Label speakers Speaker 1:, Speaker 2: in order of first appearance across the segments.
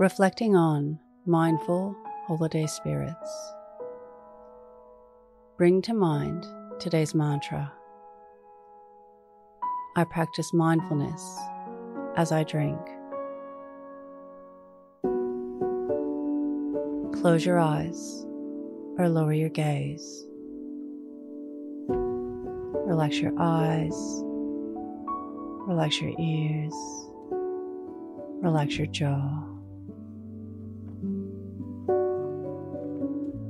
Speaker 1: reflecting on mindful holiday spirits. Bring to mind today's mantra. I practice mindfulness as I drink. Close your eyes or lower your gaze. Relax your eyes, relax your ears, relax your jaw.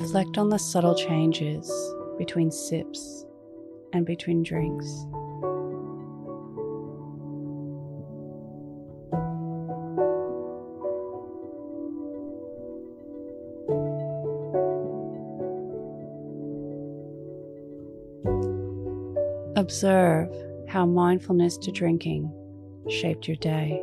Speaker 1: Reflect on the subtle changes between sips and between drinks. Observe how mindfulness to drinking shaped your day.